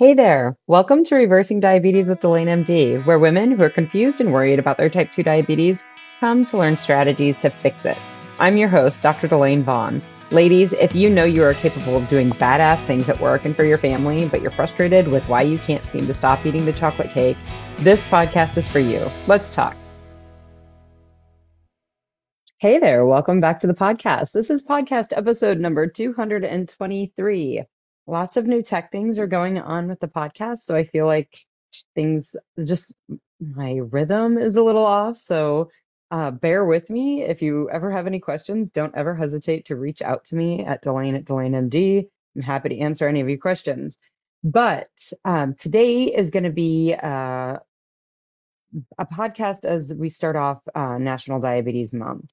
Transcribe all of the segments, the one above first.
Hey there! Welcome to Reversing Diabetes with Delaine MD, where women who are confused and worried about their type 2 diabetes come to learn strategies to fix it. I'm your host, Dr. Delaine Vaughn. Ladies, if you know you are capable of doing badass things at work and for your family, but you're frustrated with why you can't seem to stop eating the chocolate cake, this podcast is for you. Let's talk. Hey there, welcome back to the podcast. This is podcast episode number 223 lots of new tech things are going on with the podcast. So I feel like things just my rhythm is a little off. So uh, bear with me. If you ever have any questions, don't ever hesitate to reach out to me at Delaine at Delaine MD. I'm happy to answer any of your questions. But um, today is going to be uh, a podcast as we start off uh, National Diabetes Month.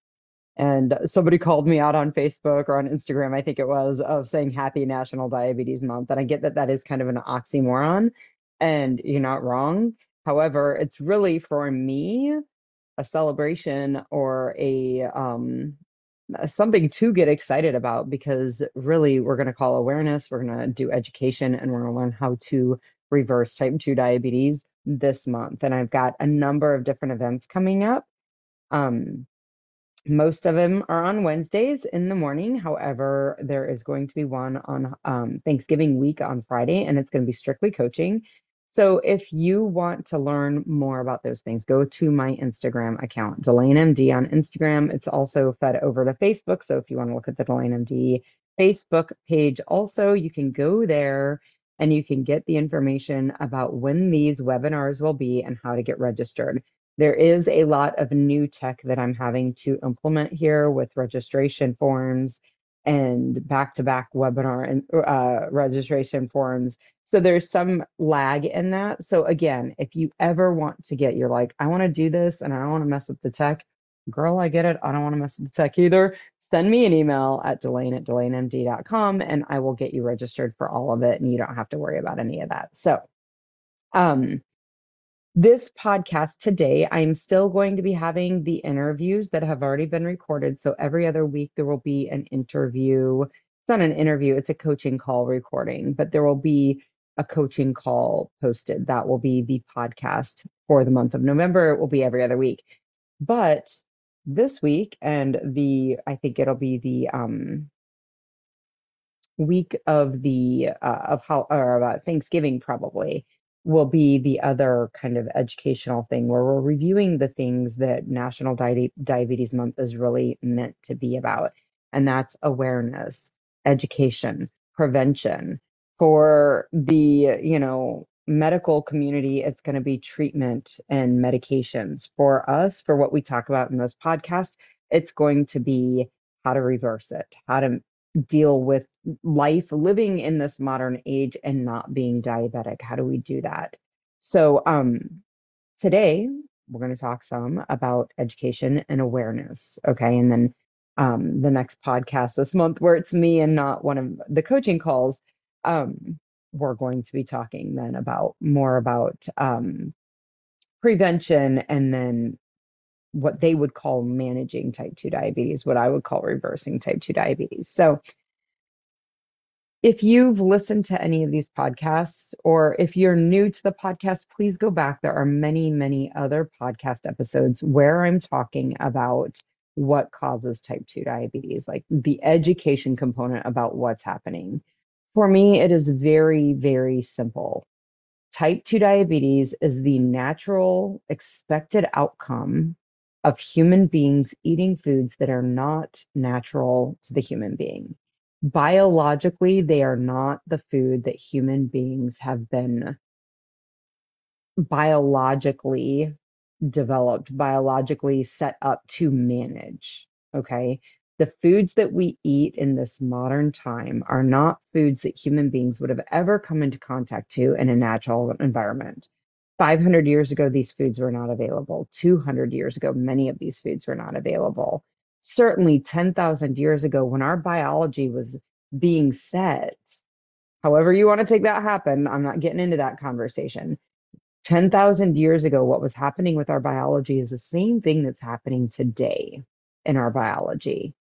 And somebody called me out on Facebook or on Instagram, I think it was, of saying Happy National Diabetes Month. And I get that that is kind of an oxymoron, and you're not wrong. However, it's really for me a celebration or a um, something to get excited about because really we're going to call awareness, we're going to do education, and we're going to learn how to reverse type 2 diabetes this month. And I've got a number of different events coming up. Um, most of them are on Wednesdays in the morning. However, there is going to be one on um, Thanksgiving week on Friday, and it's going to be strictly coaching. So if you want to learn more about those things, go to my Instagram account, Delaine MD on Instagram. It's also fed over to Facebook. So if you want to look at the Delaine MD Facebook page, also, you can go there and you can get the information about when these webinars will be and how to get registered. There is a lot of new tech that I'm having to implement here with registration forms and back-to-back webinar and uh, registration forms. So there's some lag in that. So again, if you ever want to get, you're like, I want to do this and I don't want to mess with the tech. Girl, I get it. I don't want to mess with the tech either. Send me an email at Delaine at DelaineMD.com and I will get you registered for all of it and you don't have to worry about any of that. So um, this podcast today, I'm still going to be having the interviews that have already been recorded. So every other week, there will be an interview. It's not an interview, it's a coaching call recording, but there will be a coaching call posted. That will be the podcast for the month of November. It will be every other week. But this week, and the, I think it'll be the, um, week of the uh, of how or uh, Thanksgiving probably will be the other kind of educational thing where we're reviewing the things that National Di- Diabetes Month is really meant to be about. And that's awareness, education, prevention. For the, you know, medical community, it's going to be treatment and medications. For us, for what we talk about in this podcast, it's going to be how to reverse it, how to deal with life living in this modern age and not being diabetic. How do we do that? So, um, today we're going to talk some about education and awareness. Okay. And then um, the next podcast this month, where it's me and not one of the coaching calls, um, we're going to be talking then about more about um, prevention and then what they would call managing type 2 diabetes, what I would call reversing type 2 diabetes. So, if you've listened to any of these podcasts, or if you're new to the podcast, please go back. There are many, many other podcast episodes where I'm talking about what causes type 2 diabetes, like the education component about what's happening. For me, it is very, very simple. Type 2 diabetes is the natural expected outcome of human beings eating foods that are not natural to the human being. Biologically, they are not the food that human beings have been biologically developed, biologically set up to manage. Okay. The foods that we eat in this modern time are not foods that human beings would have ever come into contact to in a natural environment. 500 years ago, these foods were not available. 200 years ago, many of these foods were not available. Certainly 10,000 years ago, when our biology was being set, however you want to take that happen, I'm not getting into that conversation. 10,000 years ago, what was happening with our biology is the same thing that's happening today in our biology.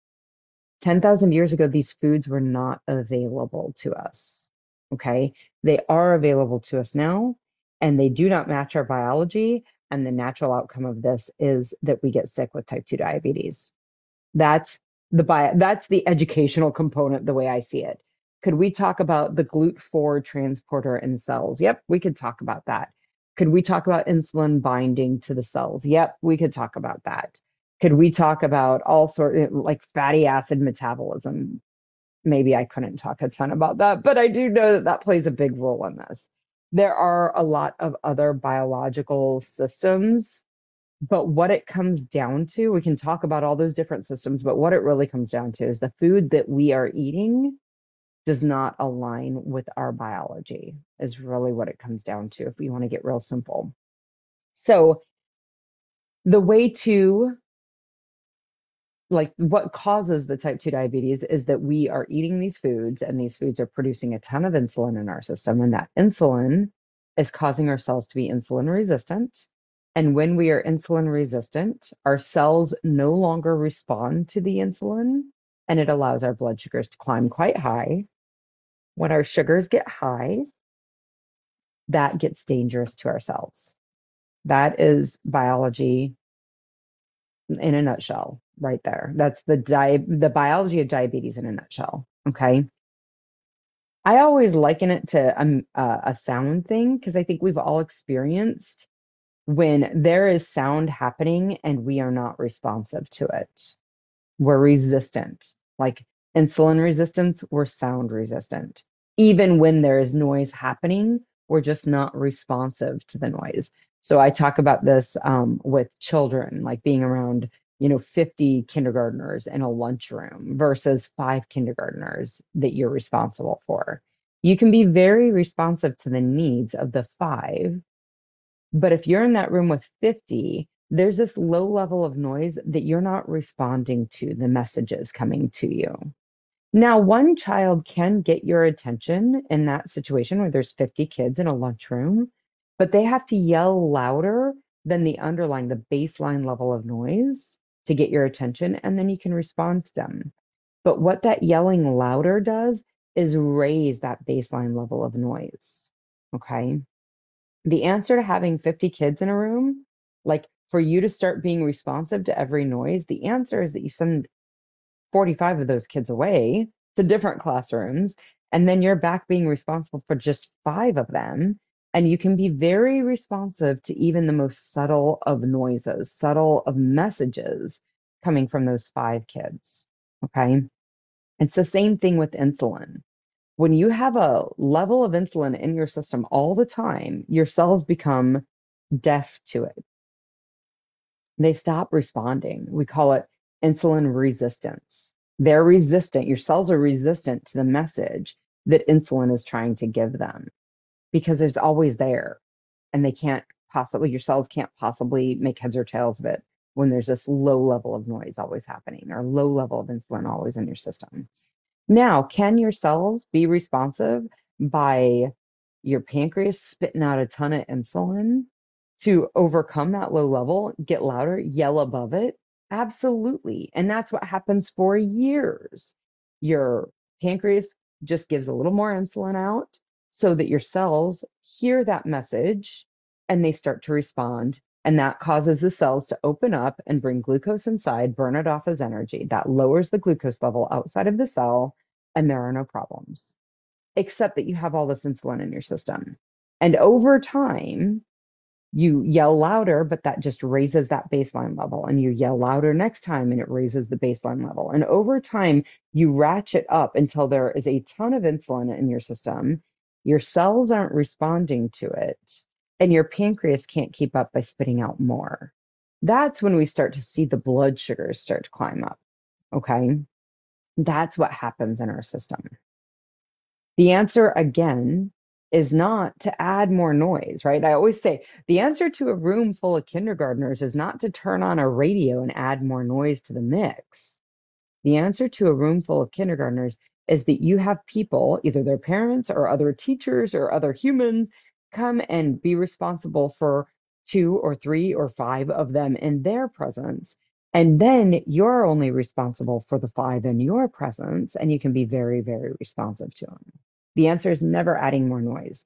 10,000 years ago, these foods were not available to us. Okay. They are available to us now, and they do not match our biology. And the natural outcome of this is that we get sick with type 2 diabetes. That's the bio, that's the educational component the way I see it. Could we talk about the GLUT4 transporter in cells? Yep, we could talk about that. Could we talk about insulin binding to the cells? Yep, we could talk about that. Could we talk about all sort of eh, like fatty acid metabolism? Maybe I couldn't talk a ton about that, but I do know that that plays a big role in this. There are a lot of other biological systems but what it comes down to, we can talk about all those different systems, but what it really comes down to is the food that we are eating does not align with our biology, is really what it comes down to if we want to get real simple. So, the way to like what causes the type 2 diabetes is that we are eating these foods and these foods are producing a ton of insulin in our system and that insulin is causing our cells to be insulin resistant and when we are insulin resistant, our cells no longer respond to the insulin and it allows our blood sugars to climb quite high. When our sugars get high, that gets dangerous to our cells. That is biology in a nutshell, right there. That's the di- the biology of diabetes in a nutshell. Okay. I always liken it to um, uh, a sound thing because I think we've all experienced when there is sound happening and we are not responsive to it. We're resistant. Like insulin resistance, we're sound resistant. Even when there is noise happening, we're just not responsive to the noise. So I talk about this um, with children, like being around, you know, 50 kindergartners in a lunchroom versus five kindergartners that you're responsible for. You can be very responsive to the needs of the five but if you're in that room with 50, there's this low level of noise that you're not responding to the messages coming to you. Now, one child can get your attention in that situation where there's 50 kids in a lunchroom, but they have to yell louder than the underlying, the baseline level of noise to get your attention, and then you can respond to them. But what that yelling louder does is raise that baseline level of noise. Okay the answer to having 50 kids in a room, like for you to start being responsive to every noise, the answer is that you send 45 of those kids away to different classrooms, and then you're back being responsible for just five of them. And you can be very responsive to even the most subtle of noises, subtle of messages coming from those five kids. Okay. It's the same thing with insulin when you have a level of insulin in your system all the time, your cells become deaf to it. They stop responding. We call it insulin resistance. They're resistant, your cells are resistant to the message that insulin is trying to give them because there's always there and they can't possibly, your cells can't possibly make heads or tails of it when there's this low level of noise always happening or low level of insulin always in your system. Now, can your cells be responsive by your pancreas spitting out a ton of insulin to overcome that low level, get louder, yell above it? Absolutely. And that's what happens for years. Your pancreas just gives a little more insulin out so that your cells hear that message and they start to respond and that causes the cells to open up and bring glucose inside, burn it off as energy. That lowers the glucose level outside of the cell, and there are no problems, except that you have all this insulin in your system. And over time, you yell louder, but that just raises that baseline level. And you yell louder next time, and it raises the baseline level. And over time, you ratchet up until there is a ton of insulin in your system. Your cells aren't responding to it and your pancreas can't keep up by spitting out more. That's when we start to see the blood sugars start to climb up. Okay. That's what happens in our system. The answer, again, is not to add more noise, right? I always say the answer to a room full of kindergartners is not to turn on a radio and add more noise to the mix. The answer to a room full of kindergartners is that you have people, either their parents or other teachers or other humans, come and be responsible for two or three or five of them in their presence. And then you're only responsible for the five in your presence, and you can be very, very responsive to them. The answer is never adding more noise.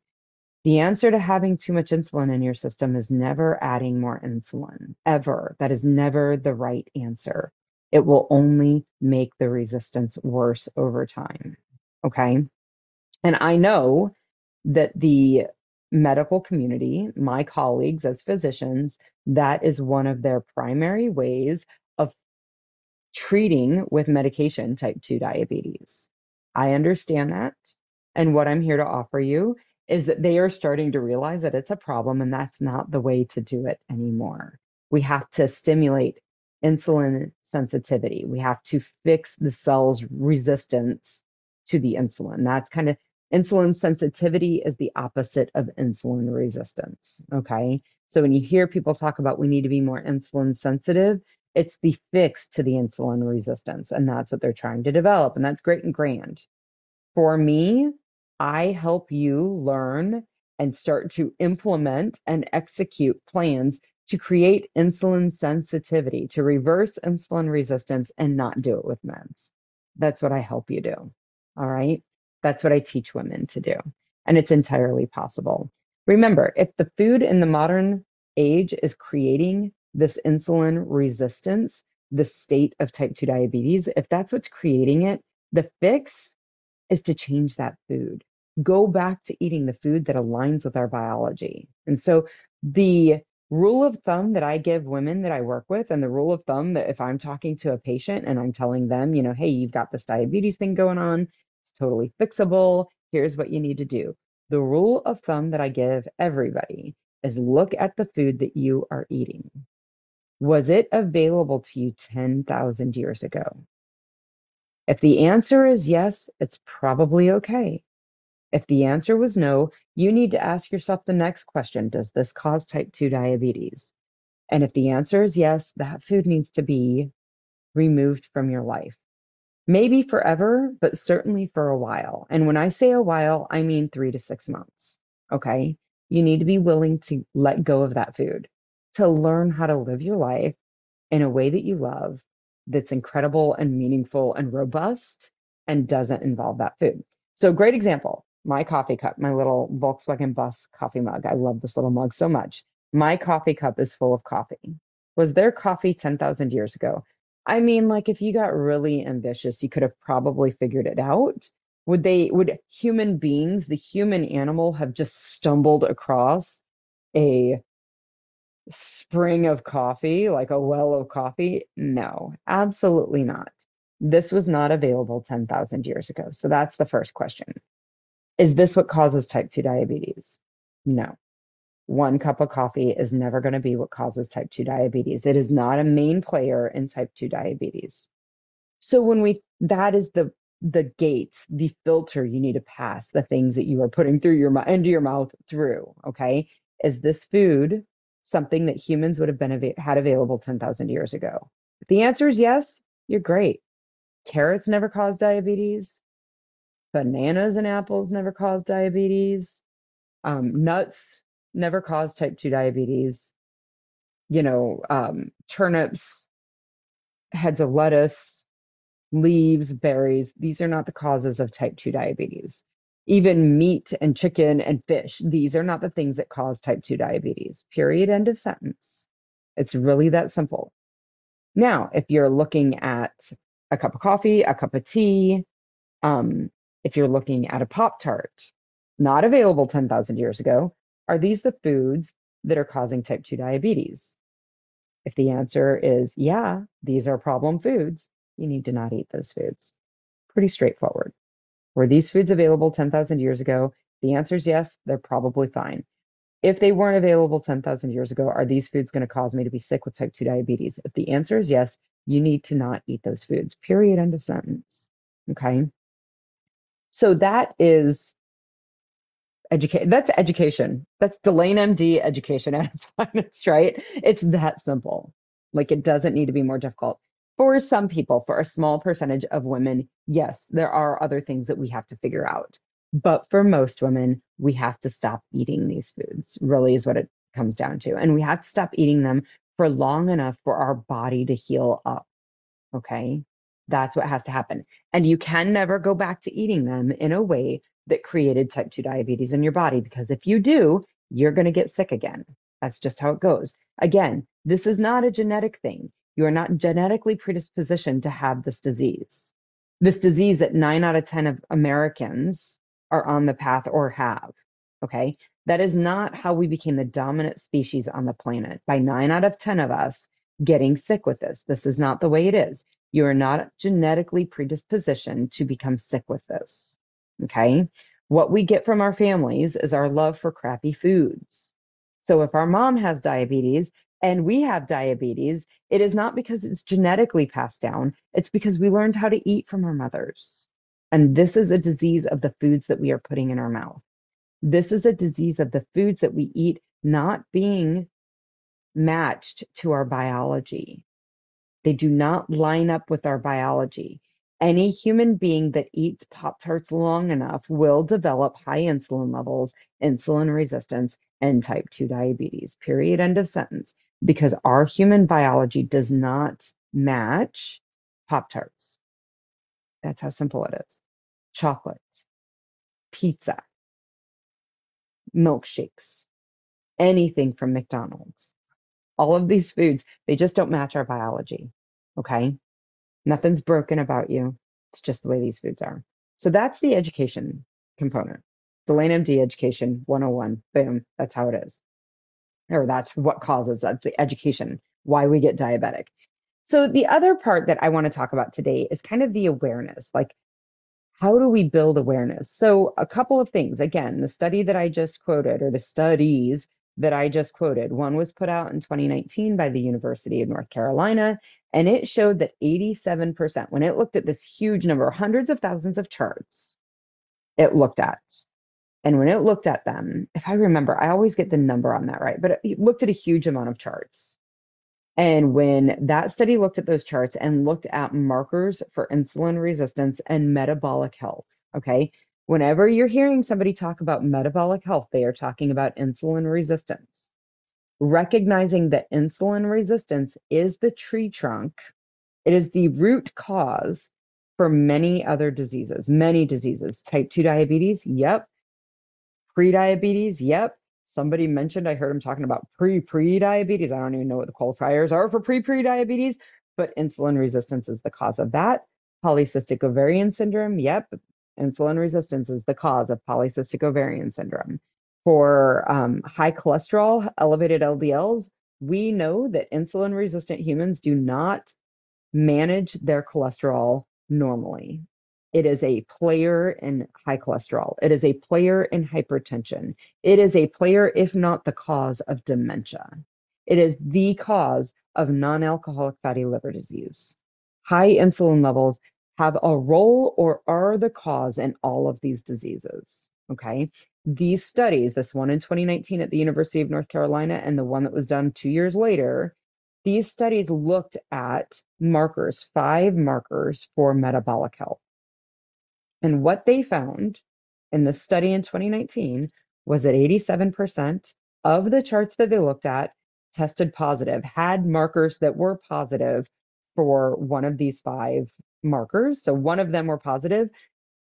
The answer to having too much insulin in your system is never adding more insulin, ever. That is never the right answer. It will only make the resistance worse over time. Okay. And I know that the medical community, my colleagues as physicians, that is one of their primary ways of treating with medication type 2 diabetes. I understand that. And what I'm here to offer you is that they are starting to realize that it's a problem and that's not the way to do it anymore. We have to stimulate insulin sensitivity. We have to fix the cell's resistance to the insulin. That's kind of insulin sensitivity is the opposite of insulin resistance. Okay. So when you hear people talk about we need to be more insulin sensitive, it's the fix to the insulin resistance. And that's what they're trying to develop. And that's great and grand. For me, I help you learn and start to implement and execute plans to create insulin sensitivity, to reverse insulin resistance and not do it with meds. That's what I help you do. All right. That's what I teach women to do. And it's entirely possible. Remember, if the food in the modern age is creating this insulin resistance, the state of type 2 diabetes, if that's what's creating it, the fix is to change that food. Go back to eating the food that aligns with our biology. And so the rule of thumb that I give women that I work with, and the rule of thumb that if I'm talking to a patient and I'm telling them, you know, hey, you've got this diabetes thing going on, it's totally fixable. Here's what you need to do. The rule of thumb that I give everybody is look at the food that you are eating. Was it available to you 10,000 years ago? If the answer is yes, it's probably okay. If the answer was no, you need to ask yourself the next question Does this cause type 2 diabetes? And if the answer is yes, that food needs to be removed from your life. Maybe forever, but certainly for a while. And when I say a while, I mean three to six months. Okay. You need to be willing to let go of that food, to learn how to live your life in a way that you love, that's incredible and meaningful and robust and doesn't involve that food. So, great example my coffee cup, my little Volkswagen bus coffee mug. I love this little mug so much. My coffee cup is full of coffee. Was there coffee 10,000 years ago? I mean, like if you got really ambitious, you could have probably figured it out. Would they, would human beings, the human animal, have just stumbled across a spring of coffee, like a well of coffee? No, absolutely not. This was not available 10,000 years ago. So that's the first question. Is this what causes type 2 diabetes? No one cup of coffee is never going to be what causes type 2 diabetes. It is not a main player in type 2 diabetes. So when we that is the the gates, the filter you need to pass the things that you are putting through your mouth into your mouth through, okay? Is this food something that humans would have been av- had available 10,000 years ago? If the answer is yes, you're great. Carrots never caused diabetes. Bananas and apples never cause diabetes. Um, nuts never cause type 2 diabetes. You know, um, turnips, heads of lettuce, leaves, berries, these are not the causes of type 2 diabetes. Even meat and chicken and fish, these are not the things that cause type 2 diabetes. Period. End of sentence. It's really that simple. Now, if you're looking at a cup of coffee, a cup of tea, um, if you're looking at a Pop Tart, not available 10,000 years ago, are these the foods that are causing type 2 diabetes? If the answer is yeah, these are problem foods, you need to not eat those foods. Pretty straightforward. Were these foods available 10,000 years ago? The answer is yes, they're probably fine. If they weren't available 10,000 years ago, are these foods going to cause me to be sick with type 2 diabetes? If the answer is yes, you need to not eat those foods. Period. End of sentence. Okay. So that is educate that's education. That's delane md education at its finest right? It's that simple. Like it doesn't need to be more difficult. For some people for a small percentage of women yes there are other things that we have to figure out. But for most women we have to stop eating these foods really is what it comes down to. And we have to stop eating them for long enough for our body to heal up okay that's what has to happen and you can never go back to eating them in a way that created type 2 diabetes in your body because if you do, you're going to get sick again. That's just how it goes. Again, this is not a genetic thing. You are not genetically predispositioned to have this disease. This disease that nine out of 10 of Americans are on the path or have. Okay. That is not how we became the dominant species on the planet by nine out of 10 of us getting sick with this. This is not the way it is. You are not genetically predispositioned to become sick with this. Okay. What we get from our families is our love for crappy foods. So if our mom has diabetes and we have diabetes, it is not because it's genetically passed down, it's because we learned how to eat from our mothers. And this is a disease of the foods that we are putting in our mouth. This is a disease of the foods that we eat not being matched to our biology. They do not line up with our biology. Any human being that eats Pop Tarts long enough will develop high insulin levels, insulin resistance, and type 2 diabetes. Period. End of sentence. Because our human biology does not match Pop Tarts. That's how simple it is. Chocolate, pizza, milkshakes, anything from McDonald's. All of these foods, they just don't match our biology. Okay. Nothing's broken about you. It's just the way these foods are. So that's the education component. Delane MD education 101. Boom. That's how it is. Or that's what causes, that's the education, why we get diabetic. So the other part that I want to talk about today is kind of the awareness. Like, how do we build awareness? So, a couple of things. Again, the study that I just quoted, or the studies that I just quoted, one was put out in 2019 by the University of North Carolina, and it showed that 87%, when it looked at this huge number, hundreds of thousands of charts, it looked at. And when it looked at them, if I remember, I always get the number on that right, but it looked at a huge amount of charts. And when that study looked at those charts and looked at markers for insulin resistance and metabolic health, okay, whenever you're hearing somebody talk about metabolic health, they are talking about insulin resistance. Recognizing that insulin resistance is the tree trunk, it is the root cause for many other diseases, many diseases. Type 2 diabetes, yep. Prediabetes, yep. Somebody mentioned, I heard him talking about pre pre diabetes. I don't even know what the qualifiers are for pre pre diabetes, but insulin resistance is the cause of that. Polycystic ovarian syndrome, yep. Insulin resistance is the cause of polycystic ovarian syndrome. For um, high cholesterol, elevated LDLs, we know that insulin resistant humans do not manage their cholesterol normally. It is a player in high cholesterol. It is a player in hypertension. It is a player, if not the cause of dementia. It is the cause of non alcoholic fatty liver disease. High insulin levels have a role or are the cause in all of these diseases. Okay. These studies, this one in 2019 at the University of North Carolina and the one that was done two years later, these studies looked at markers, five markers for metabolic health. And what they found in the study in 2019 was that 87% of the charts that they looked at tested positive, had markers that were positive for one of these five markers. So one of them were positive,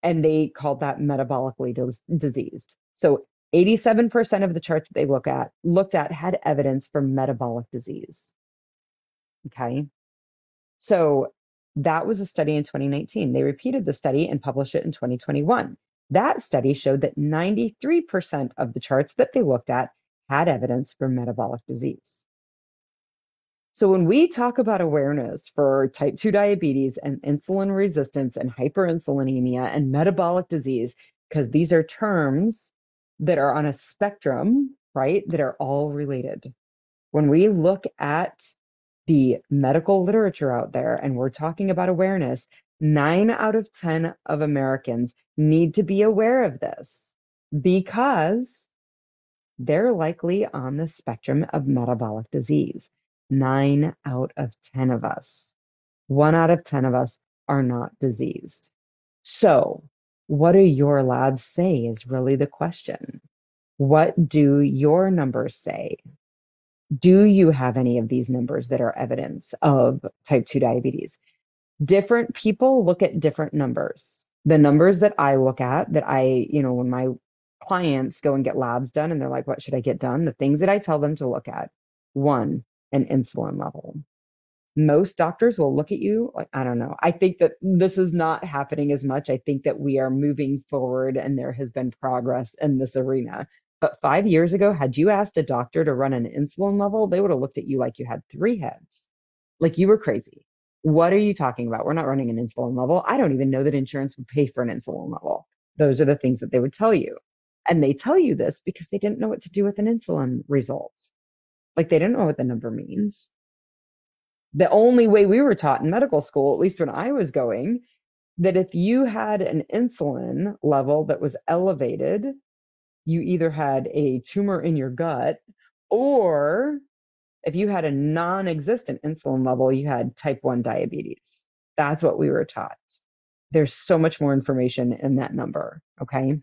and they called that metabolically dis- diseased. So 87% of the charts that they look at looked at had evidence for metabolic disease. Okay. So that was a study in 2019. They repeated the study and published it in 2021. That study showed that 93% of the charts that they looked at had evidence for metabolic disease. So, when we talk about awareness for type 2 diabetes and insulin resistance and hyperinsulinemia and metabolic disease, because these are terms that are on a spectrum, right, that are all related. When we look at the medical literature out there and we're talking about awareness, nine out of 10 of Americans need to be aware of this because they're likely on the spectrum of metabolic disease. Nine out of 10 of us, one out of 10 of us are not diseased. So, what do your labs say is really the question. What do your numbers say? do you have any of these numbers that are evidence of type 2 diabetes? Different people look at different numbers. The numbers that I look at, that I, you know, when my clients go and get labs done and they're like, what should I get done? The things that I tell them to look at one, an insulin level. Most doctors will look at you like, I don't know. I think that this is not happening as much. I think that we are moving forward and there has been progress in this arena. But five years ago, had you asked a doctor to run an insulin level, they would have looked at you like you had three heads, like you were crazy. What are you talking about? We're not running an insulin level. I don't even know that insurance would pay for an insulin level. Those are the things that they would tell you. And they tell you this because they didn't know what to do with an insulin result. Like they didn't know what the number means. The only way we were taught in medical school, at least when I was going, that if you had an insulin level that was elevated, you either had a tumor in your gut or if you had a non existent insulin level, you had type 1 diabetes. That's what we were taught. There's so much more information in that number. Okay.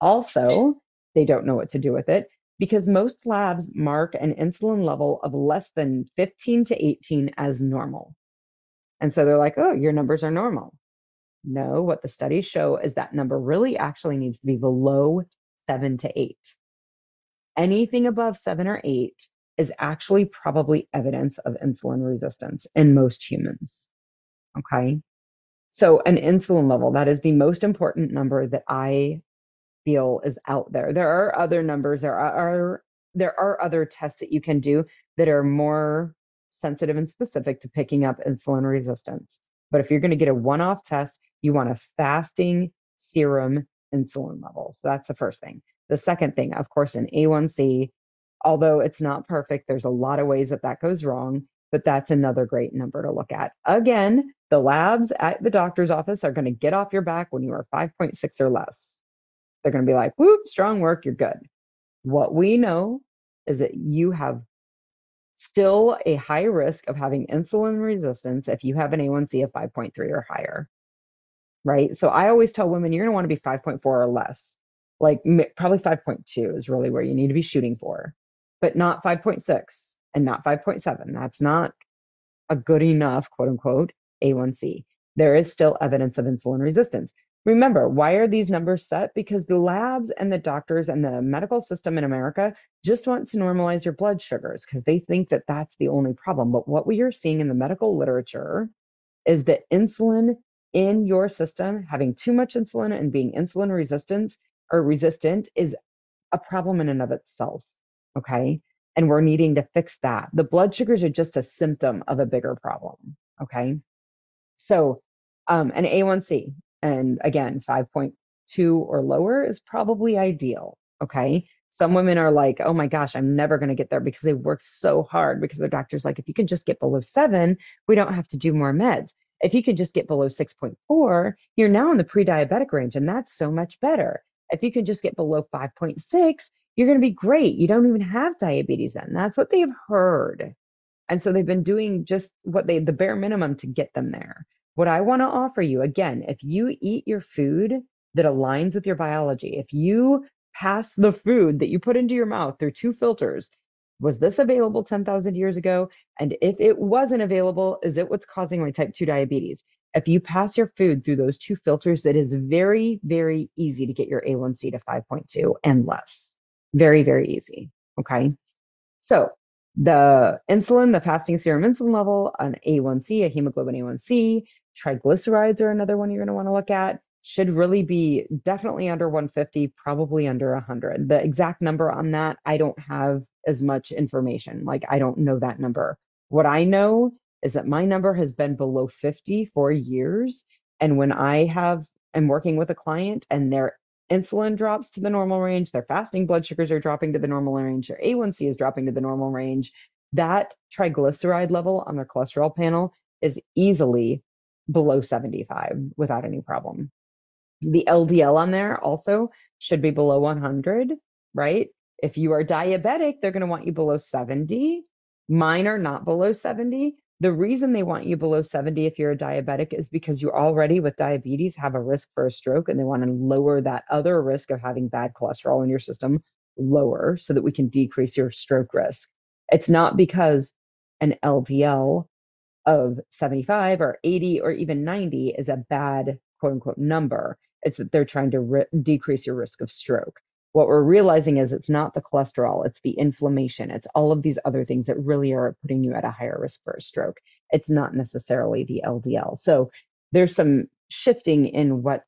Also, they don't know what to do with it because most labs mark an insulin level of less than 15 to 18 as normal. And so they're like, oh, your numbers are normal. No, what the studies show is that number really actually needs to be below seven to eight. Anything above seven or eight is actually probably evidence of insulin resistance in most humans. Okay. So, an insulin level, that is the most important number that I feel is out there. There are other numbers, there are, there are other tests that you can do that are more sensitive and specific to picking up insulin resistance. But if you're going to get a one off test, you want a fasting serum insulin level. So that's the first thing. The second thing, of course, an A1C, although it's not perfect, there's a lot of ways that that goes wrong, but that's another great number to look at. Again, the labs at the doctor's office are going to get off your back when you are 5.6 or less. They're going to be like, whoop, strong work, you're good. What we know is that you have still a high risk of having insulin resistance if you have an A1C of 5.3 or higher. Right. So I always tell women you're going to want to be 5.4 or less. Like probably 5.2 is really where you need to be shooting for, but not 5.6 and not 5.7. That's not a good enough, quote unquote, A1C. There is still evidence of insulin resistance. Remember, why are these numbers set? Because the labs and the doctors and the medical system in America just want to normalize your blood sugars because they think that that's the only problem. But what we are seeing in the medical literature is that insulin in your system, having too much insulin and being insulin resistant or resistant is a problem in and of itself. Okay. And we're needing to fix that. The blood sugars are just a symptom of a bigger problem. Okay. So, um, an A1C, and again, 5.2 or lower is probably ideal. Okay. Some women are like, oh my gosh, I'm never going to get there because they work so hard because their doctor's like, if you can just get below seven, we don't have to do more meds. If you can just get below 6.4, you're now in the pre diabetic range, and that's so much better. If you can just get below 5.6, you're going to be great. You don't even have diabetes then. That's what they've heard. And so they've been doing just what they, the bare minimum to get them there. What I want to offer you again, if you eat your food that aligns with your biology, if you pass the food that you put into your mouth through two filters, was this available 10,000 years ago? And if it wasn't available, is it what's causing my type 2 diabetes? If you pass your food through those two filters, it is very, very easy to get your A1C to 5.2 and less. Very, very easy. Okay. So the insulin, the fasting serum insulin level, an A1C, a hemoglobin A1C, Triglycerides are another one you're going to want to look at. Should really be definitely under 150, probably under 100. The exact number on that, I don't have as much information. Like, I don't know that number. What I know is that my number has been below 50 for years. And when I have, am working with a client and their insulin drops to the normal range, their fasting blood sugars are dropping to the normal range, their A1C is dropping to the normal range, that triglyceride level on their cholesterol panel is easily below 75 without any problem. The LDL on there also should be below 100, right? If you are diabetic, they're going to want you below 70. Mine are not below 70. The reason they want you below 70 if you're a diabetic is because you already, with diabetes, have a risk for a stroke and they want to lower that other risk of having bad cholesterol in your system lower so that we can decrease your stroke risk. It's not because an LDL of 75 or 80 or even 90 is a bad quote unquote number. It's that they're trying to re- decrease your risk of stroke. What we're realizing is it's not the cholesterol, it's the inflammation, it's all of these other things that really are putting you at a higher risk for a stroke. It's not necessarily the LDL. So there's some shifting in what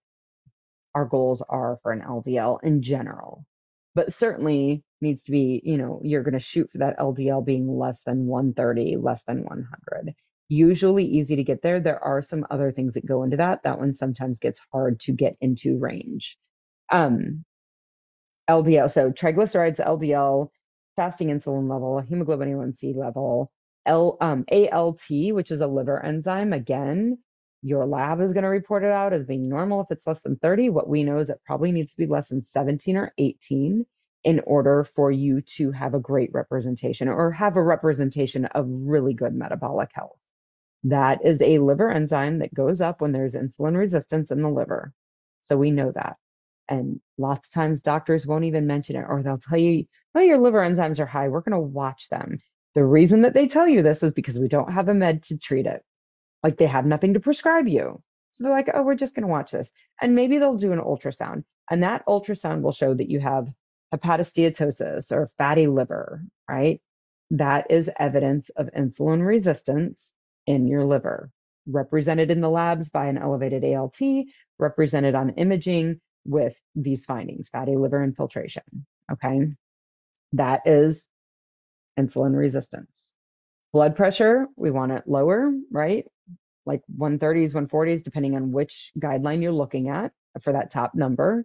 our goals are for an LDL in general. But certainly needs to be, you know, you're going to shoot for that LDL being less than 130, less than 100. Usually easy to get there. There are some other things that go into that. That one sometimes gets hard to get into range. Um, LDL, so triglycerides, LDL, fasting insulin level, hemoglobin A1C level, L, um, ALT, which is a liver enzyme. Again, your lab is going to report it out as being normal if it's less than 30. What we know is it probably needs to be less than 17 or 18 in order for you to have a great representation or have a representation of really good metabolic health. That is a liver enzyme that goes up when there's insulin resistance in the liver. So we know that. And lots of times doctors won't even mention it, or they'll tell you, oh, your liver enzymes are high. We're going to watch them. The reason that they tell you this is because we don't have a med to treat it. Like they have nothing to prescribe you. So they're like, oh, we're just going to watch this. And maybe they'll do an ultrasound. And that ultrasound will show that you have hepatosteatosis or fatty liver, right? That is evidence of insulin resistance in your liver, represented in the labs by an elevated ALT, represented on imaging with these findings, fatty liver infiltration. Okay. That is insulin resistance. Blood pressure, we want it lower, right? Like 130s, 140s, depending on which guideline you're looking at for that top number.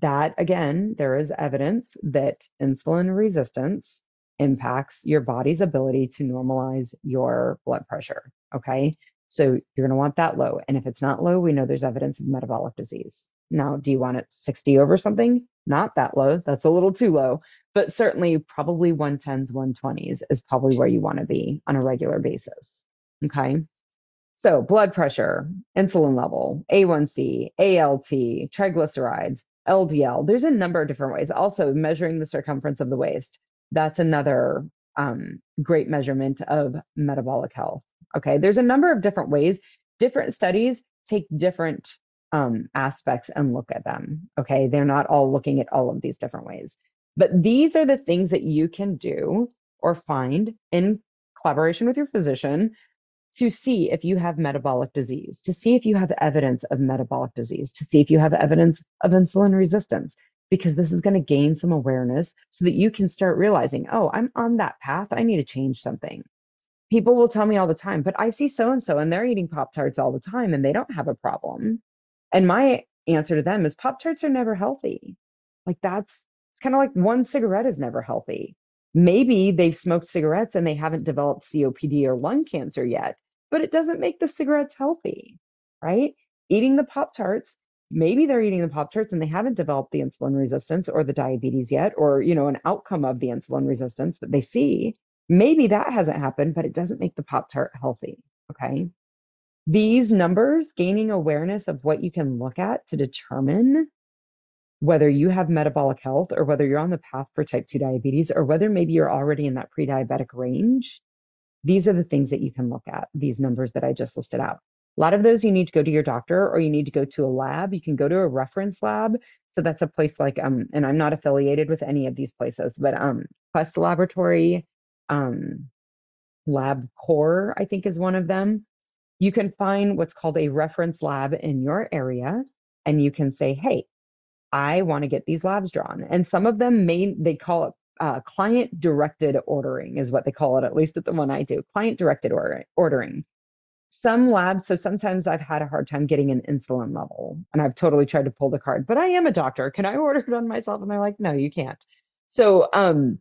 That again, there is evidence that insulin resistance impacts your body's ability to normalize your blood pressure. Okay. So you're going to want that low. And if it's not low, we know there's evidence of metabolic disease. Now, do you want it 60 over something? Not that low. That's a little too low. But certainly, probably 110s, 120s is probably where you want to be on a regular basis. Okay. So, blood pressure, insulin level, A1C, ALT, triglycerides, LDL. There's a number of different ways. Also, measuring the circumference of the waist. That's another um, great measurement of metabolic health. Okay, there's a number of different ways. Different studies take different um, aspects and look at them. Okay, they're not all looking at all of these different ways. But these are the things that you can do or find in collaboration with your physician to see if you have metabolic disease, to see if you have evidence of metabolic disease, to see if you have evidence of insulin resistance, because this is going to gain some awareness so that you can start realizing, oh, I'm on that path. I need to change something people will tell me all the time, but I see so and so and they're eating Pop Tarts all the time and they don't have a problem. And my answer to them is Pop Tarts are never healthy. Like that's it's kind of like one cigarette is never healthy. Maybe they've smoked cigarettes and they haven't developed COPD or lung cancer yet, but it doesn't make the cigarettes healthy, right? Eating the Pop Tarts, maybe they're eating the Pop Tarts and they haven't developed the insulin resistance or the diabetes yet, or you know, an outcome of the insulin resistance that they see Maybe that hasn't happened, but it doesn't make the Pop Tart healthy. Okay. These numbers, gaining awareness of what you can look at to determine whether you have metabolic health or whether you're on the path for type 2 diabetes or whether maybe you're already in that pre diabetic range, these are the things that you can look at, these numbers that I just listed out. A lot of those you need to go to your doctor or you need to go to a lab. You can go to a reference lab. So that's a place like um, and I'm not affiliated with any of these places, but um, Quest Laboratory, um, LabCorp, I think is one of them. You can find what's called a reference lab in your area, and you can say, hey, I want to get these labs drawn. And some of them may, they call it uh, client directed ordering, is what they call it, at least at the one I do, client directed order, ordering. Some labs, so sometimes I've had a hard time getting an insulin level, and I've totally tried to pull the card, but I am a doctor. Can I order it on myself? And they're like, no, you can't. So um,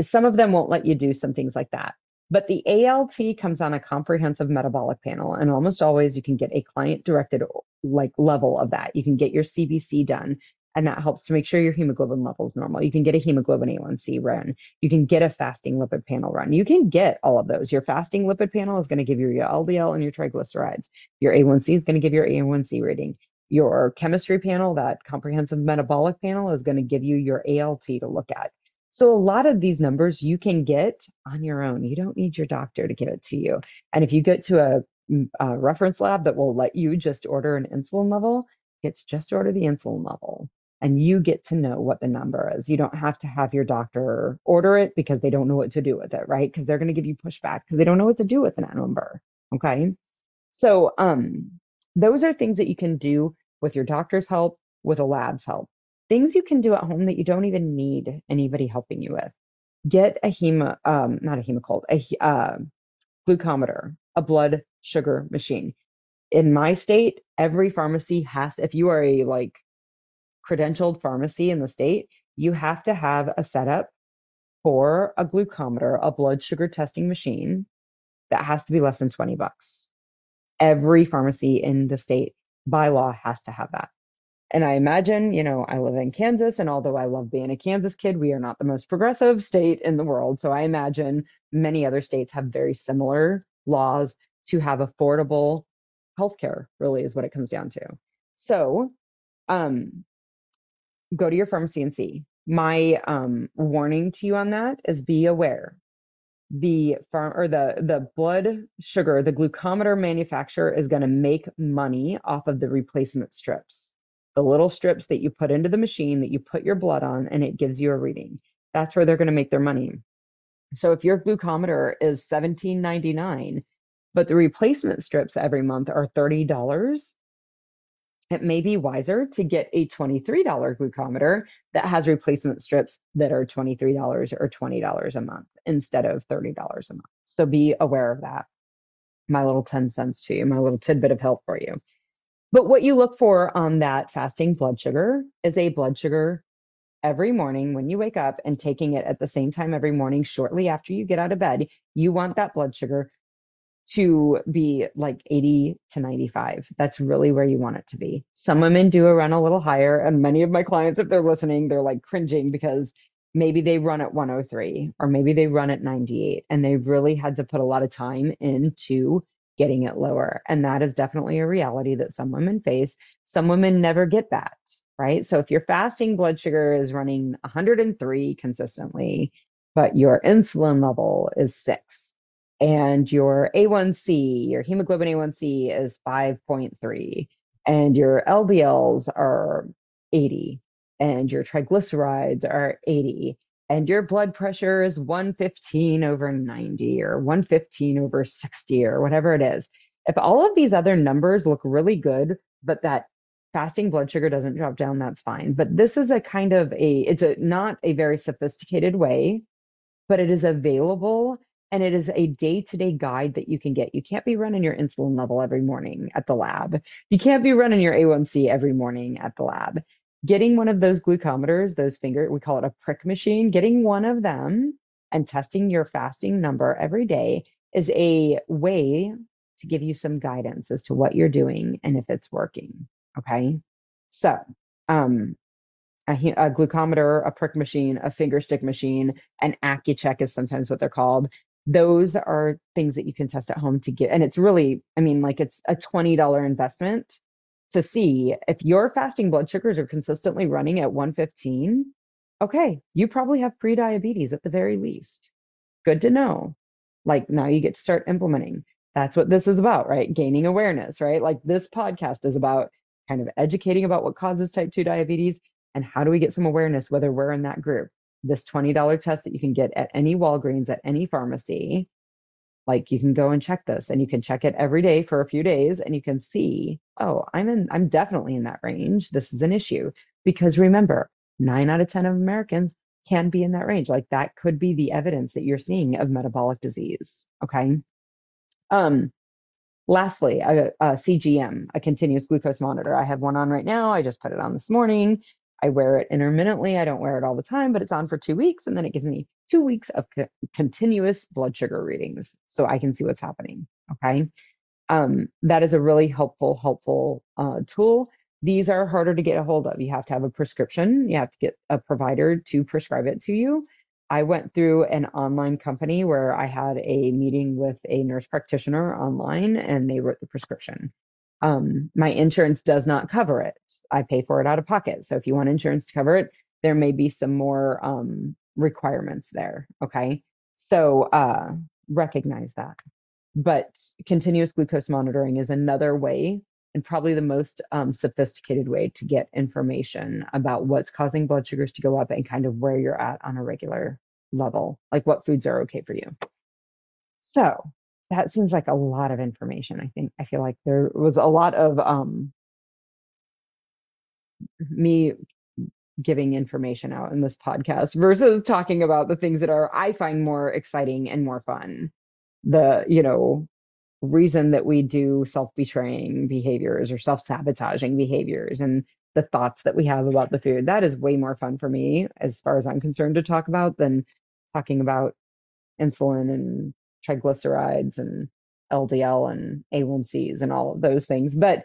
some of them won't let you do some things like that. But the ALT comes on a comprehensive metabolic panel, and almost always you can get a client directed like level of that. You can get your CBC done, and that helps to make sure your hemoglobin level is normal. You can get a hemoglobin A1C run. You can get a fasting lipid panel run. You can get all of those. Your fasting lipid panel is going to give you your LDL and your triglycerides. Your A1C is going to give your A1C rating. Your chemistry panel, that comprehensive metabolic panel, is going to give you your ALT to look at. So a lot of these numbers you can get on your own. You don't need your doctor to give it to you. And if you get to a uh, reference lab that will let you just order an insulin level it's just order the insulin level and you get to know what the number is. You don't have to have your doctor order it because they don't know what to do with it, right? Because they're going to give you pushback because they don't know what to do with that number. Okay. So, um, those are things that you can do with your doctor's help, with a lab's help. Things you can do at home that you don't even need anybody helping you with. Get a hema, um, not a Hemoccult, a uh, glucometer, a blood sugar machine. In my state, every pharmacy has, if you are a like credentialed pharmacy in the state, you have to have a setup for a glucometer, a blood sugar testing machine that has to be less than 20 bucks. Every pharmacy in the state by law has to have that. And I imagine, you know, I live in Kansas, and although I love being a Kansas kid, we are not the most progressive state in the world. So I imagine many other states have very similar laws to have affordable healthcare, really, is what it comes down to. So um, go to your pharmacy and see. My um, warning to you on that is be aware. The farm or the the blood sugar, the glucometer manufacturer is going to make money off of the replacement strips the little strips that you put into the machine that you put your blood on and it gives you a reading. That's where they're going to make their money. So if your glucometer is $17.99, but the replacement strips every month are $30, it may be wiser to get a $23 glucometer that has replacement strips that are $23 or $20 a month instead of $30 a month. So be aware of that. My little 10 cents to you, my little tidbit of help for you. But what you look for on that fasting blood sugar is a blood sugar every morning when you wake up and taking it at the same time every morning shortly after you get out of bed. You want that blood sugar to be like 80 to 95. That's really where you want it to be. Some women do run a little higher, and many of my clients, if they're listening, they're like cringing because maybe they run at 103 or maybe they run at 98 and they've really had to put a lot of time into getting it lower. And that is definitely a reality that some women face. Some women never get that, right? So if your fasting blood sugar is running 103 consistently, but your insulin level is six, and your A1C, your hemoglobin A1C is 5.3, and your LDLs are 80, and your triglycerides are 80, and your blood pressure is 115 over 90 or 115 over 60 or whatever it is, if all of these other numbers look really good, but that fasting blood sugar doesn't drop down, that's fine. But this is a kind of a, it's a not a very sophisticated way, but it is available and it is a day-to-day guide that you can get. You can't be running your insulin level every morning at the lab. You can't be running your A1C every morning at the lab getting one of those glucometers, those finger, we call it a prick machine, getting one of them and testing your fasting number every day is a way to give you some guidance as to what you're doing and if it's working. Okay. So, um, a, a glucometer, a prick machine, a finger stick machine, an Accu-Chek is sometimes what they're called. Those are things that you can test at home to get, and it's really, I mean, like it's a $20 investment to see if your fasting blood sugars are consistently running at 115, okay, you probably have prediabetes at the very least. Good to know. Like now you get to start implementing. That's what this is about, right? Gaining awareness, right? Like this podcast is about kind of educating about what causes type 2 diabetes and how do we get some awareness whether we're in that group. This $20 test that you can get at any Walgreens, at any pharmacy, like you can go and check this and you can check it every day for a few days and you can see oh i'm in i'm definitely in that range. This is an issue. Because remember 9 out of 10 of americans can be in that range. Like that could be the evidence that you're seeing of metabolic disease okay? Um lastly a, a cgm a continuous glucose monitor. I have one on right now. I just put it on this morning I wear it intermittently. I don't wear it all the time, but it's on for two weeks. And then it gives me two weeks of co- continuous blood sugar readings so I can see what's happening. Okay. Um, that is a really helpful, helpful uh, tool. These are harder to get a hold of. You have to have a prescription, you have to get a provider to prescribe it to you. I went through an online company where I had a meeting with a nurse practitioner online and they wrote the prescription um, my insurance does not cover it. I pay for it out of pocket. So if you want insurance to cover it, there may be some more um, requirements there. Okay. So uh, recognize that. but continuous glucose monitoring is another way and probably the most um, sophisticated way to get information about what's causing blood sugars to go up and kind of where you're at on a regular level, like what foods are okay for you. So that seems like a lot of information. I think I feel like there was a lot of um, me giving information out in this podcast versus talking about the things that are I find more exciting and more fun. The, you know, reason that we do self-betraying behaviors or self-sabotaging behaviors and the thoughts that we have about the food. That is way more fun for me as far as I'm concerned to talk about than talking about insulin and triglycerides and LDL and A1Cs and all of those things. But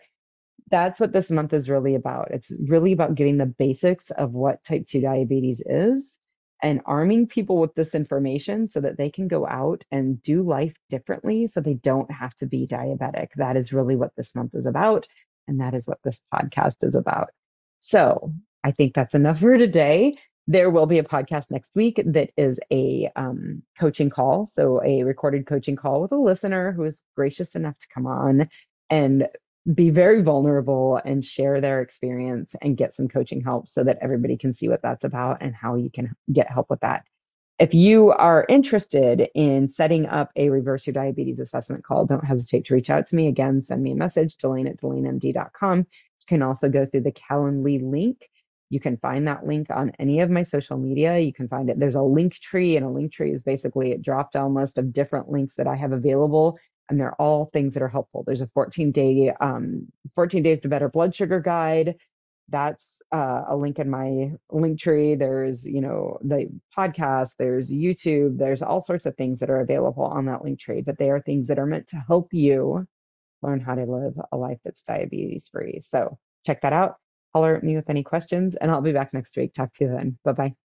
that's what this month is really about. It's really about getting the basics of what type 2 diabetes is and arming people with this information so that they can go out and do life differently so they don't have to be diabetic. That is really what this month is about. And that is what this podcast is about. So I think that's enough for today. There will be a podcast next week that is a um, coaching call. So, a recorded coaching call with a listener who is gracious enough to come on and be very vulnerable and share their experience and get some coaching help so that everybody can see what that's about and how you can get help with that. If you are interested in setting up a reverse your diabetes assessment call, don't hesitate to reach out to me. Again, send me a message, Delane at DelaneMD.com. You can also go through the Calendly link you can find that link on any of my social media. You can find it. There's a link tree, and a link tree is basically a drop down list of different links that I have available. And they're all things that are helpful. There's a 14 day, um, 14 days to better blood sugar guide. That's uh, a link in my link tree. There's, you know, the podcast, there's YouTube, there's all sorts of things that are available on that link tree, but they are things that are meant to help you learn how to live a life that's diabetes free. So check that out holler at me with any questions, and I'll be back next week. Talk to you then. Bye bye.